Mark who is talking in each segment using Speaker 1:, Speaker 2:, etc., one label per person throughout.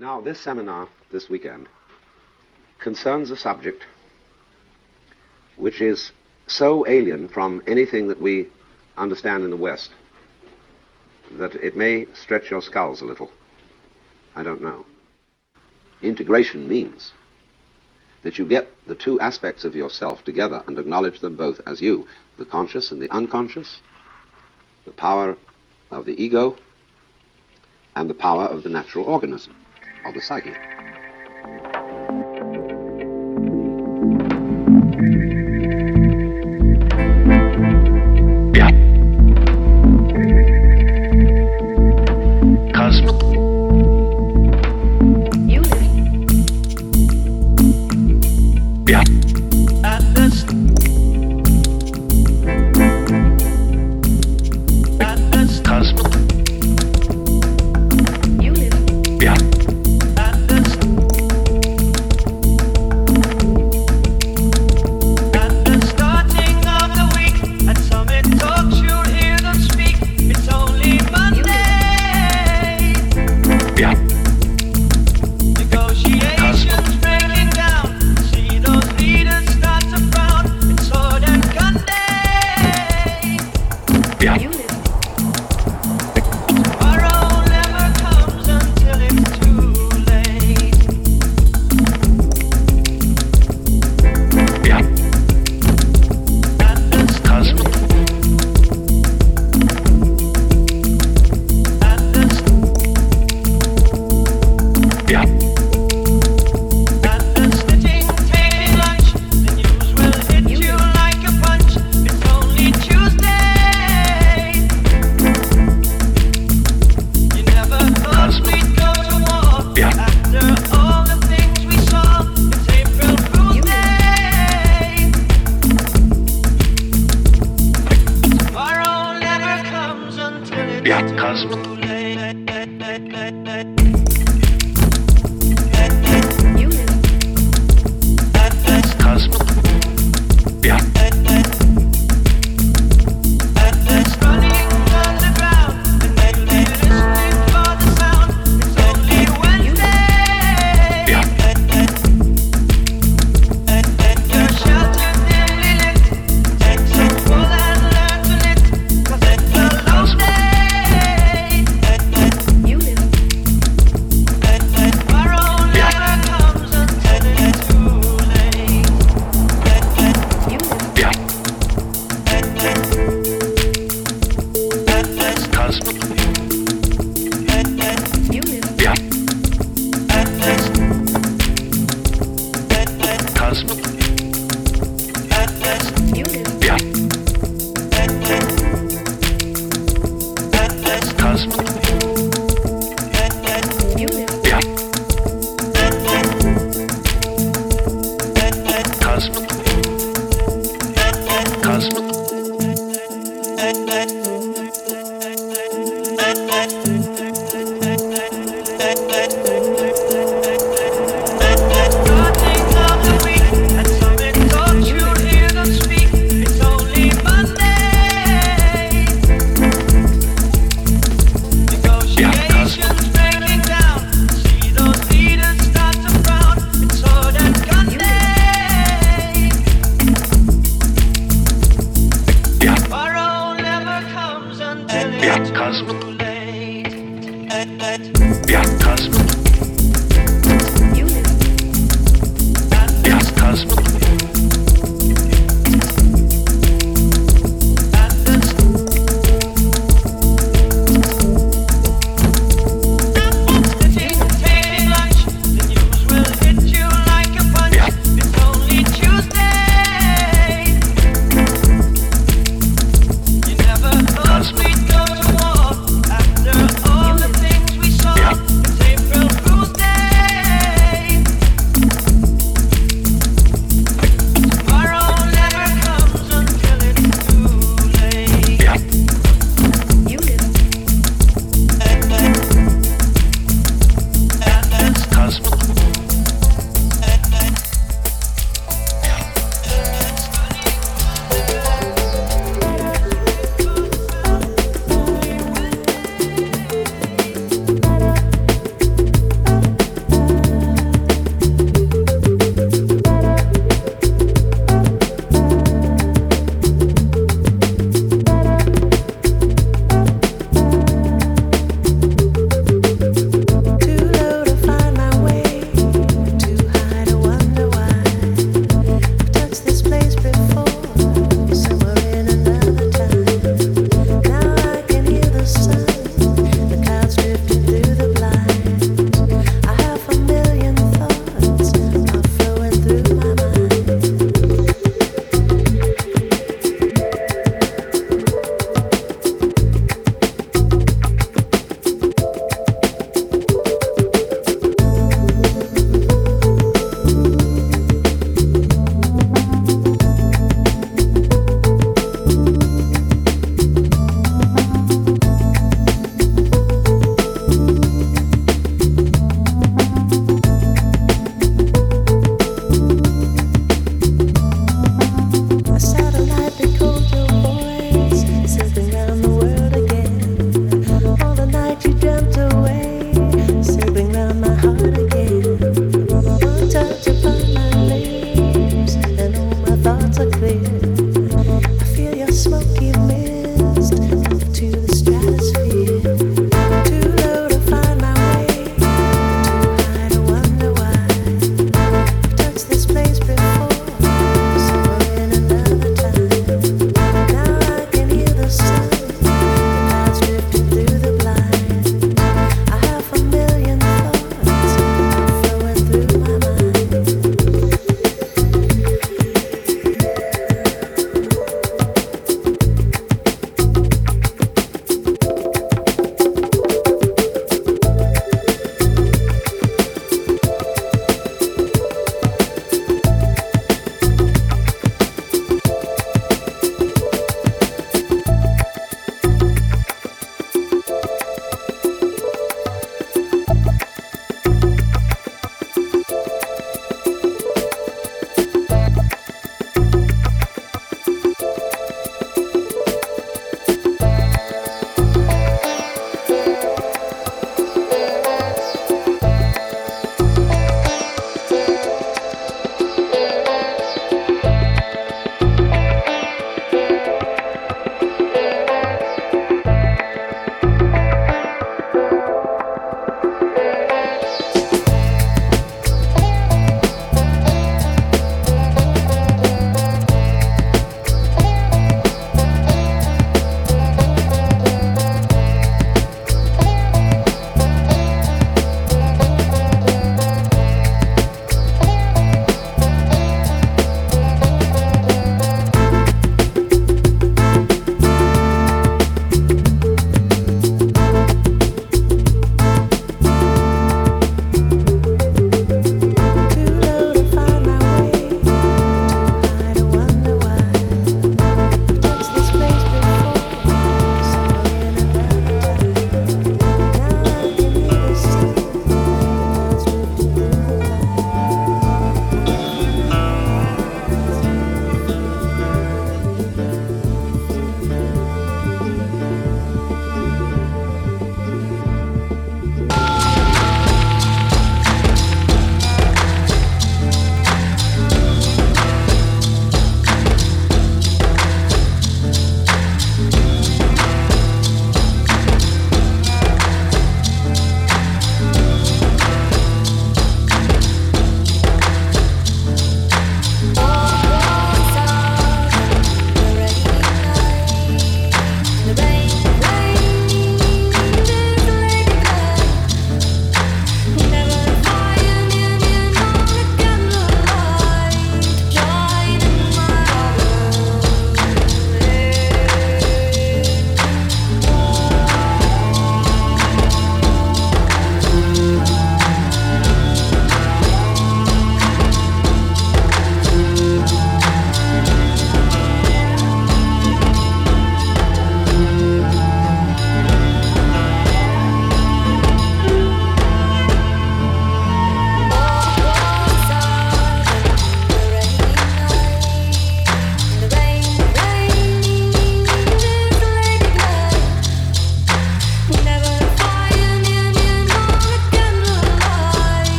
Speaker 1: Now, this seminar this weekend concerns a subject which is so alien from anything that we understand in the West that it may stretch your skulls a little. I don't know. Integration means that you get the two aspects of yourself together and acknowledge them both as you the conscious and the unconscious, the power of the ego, and the power of the natural organism of the psyche.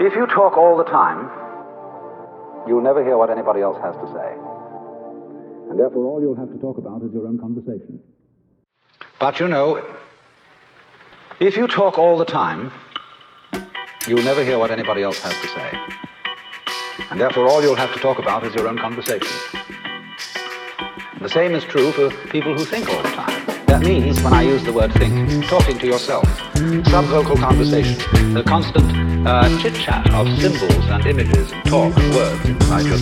Speaker 2: If you talk all the time, you'll never hear what anybody else has to say. And therefore, all you'll have to talk about is your own conversation. But you know, if you talk all the time, you'll never hear what anybody else has to say. And therefore, all you'll have to talk about is your own conversation. The same is true for people who think all the time. That means, when I use the word think, talking to yourself. Subvocal conversation, the constant uh, chit-chat of symbols and images and talk and words inside your.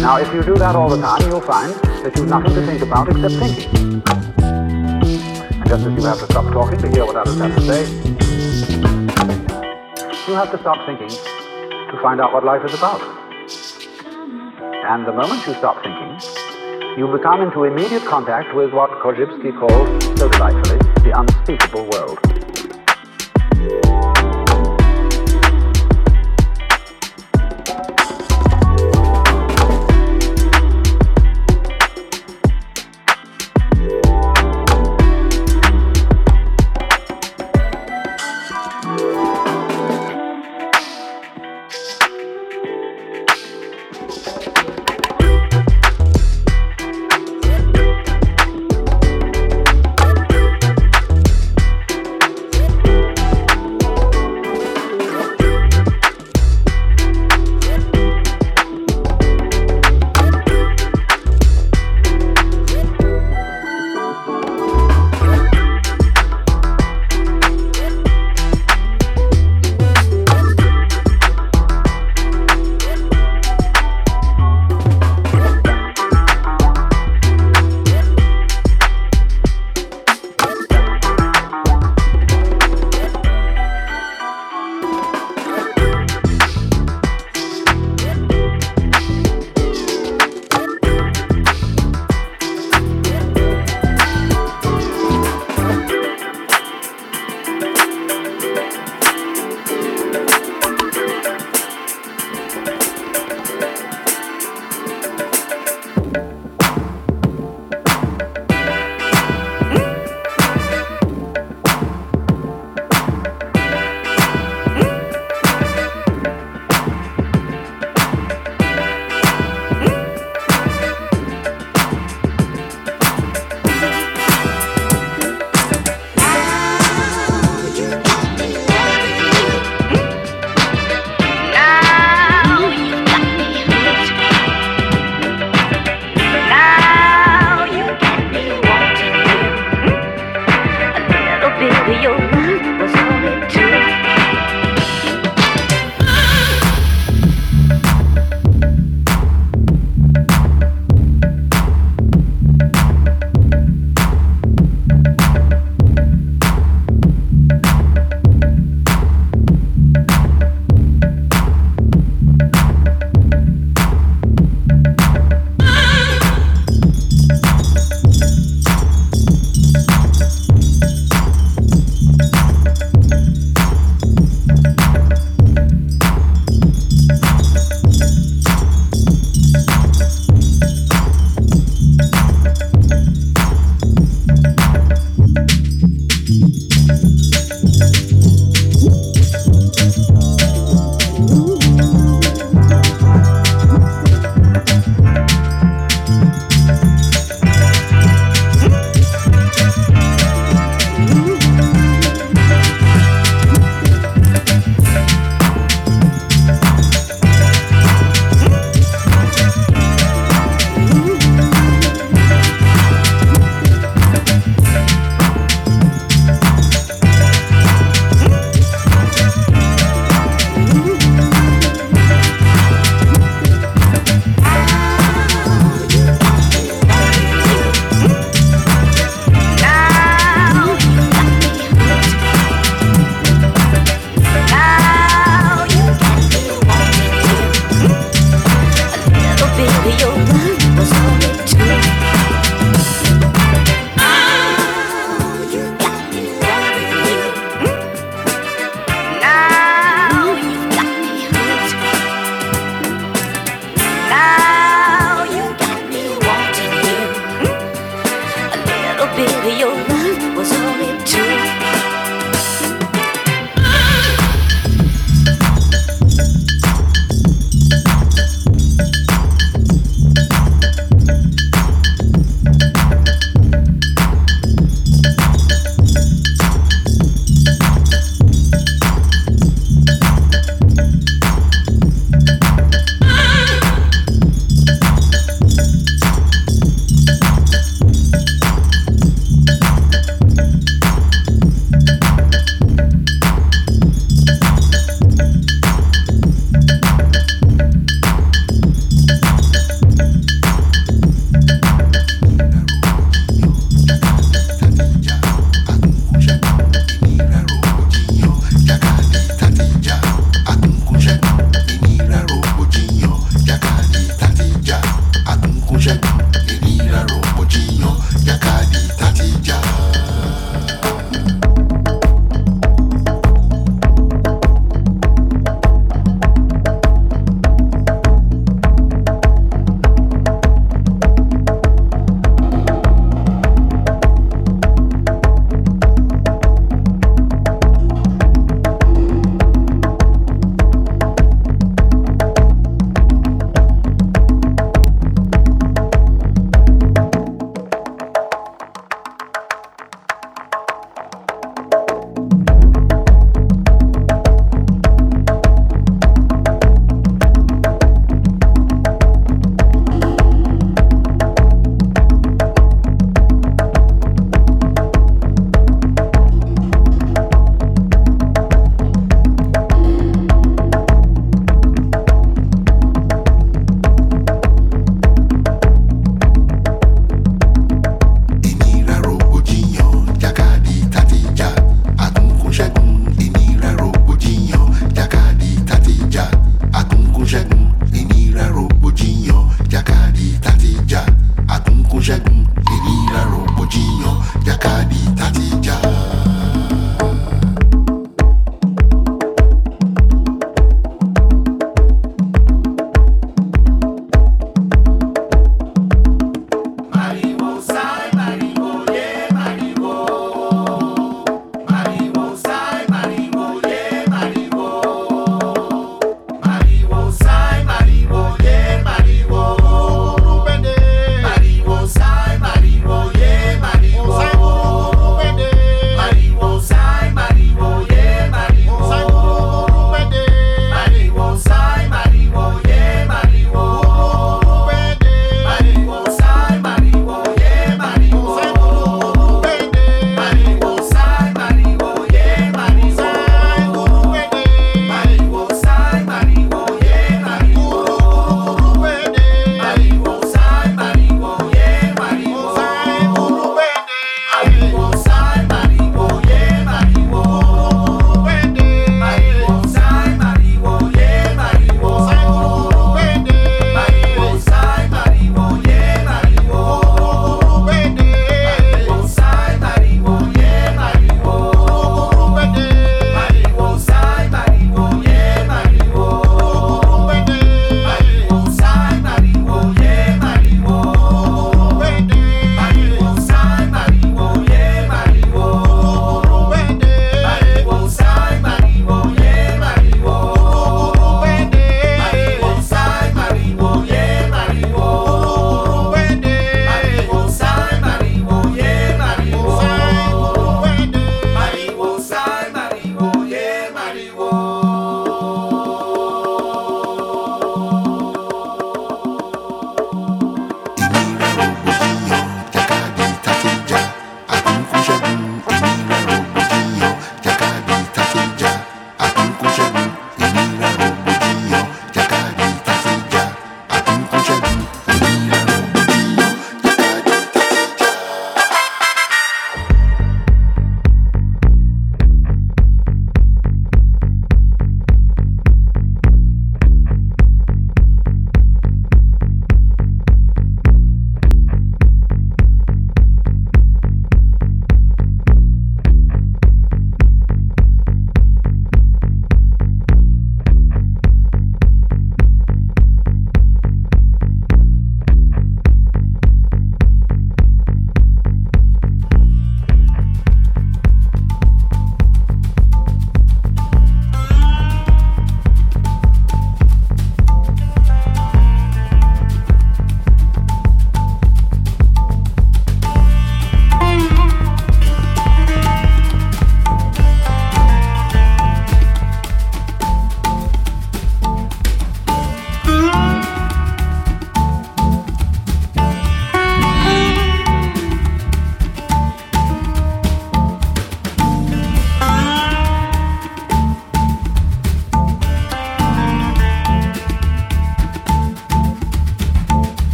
Speaker 2: Now, if you do that all the time, you'll find that you've nothing to think about except thinking. And just as you have to stop talking to hear what others have to say, you have to stop thinking to find out what life is about. And the moment you stop thinking, you become into immediate contact with what Korzybski calls, so delightfully, the unspeakable world.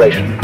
Speaker 3: Of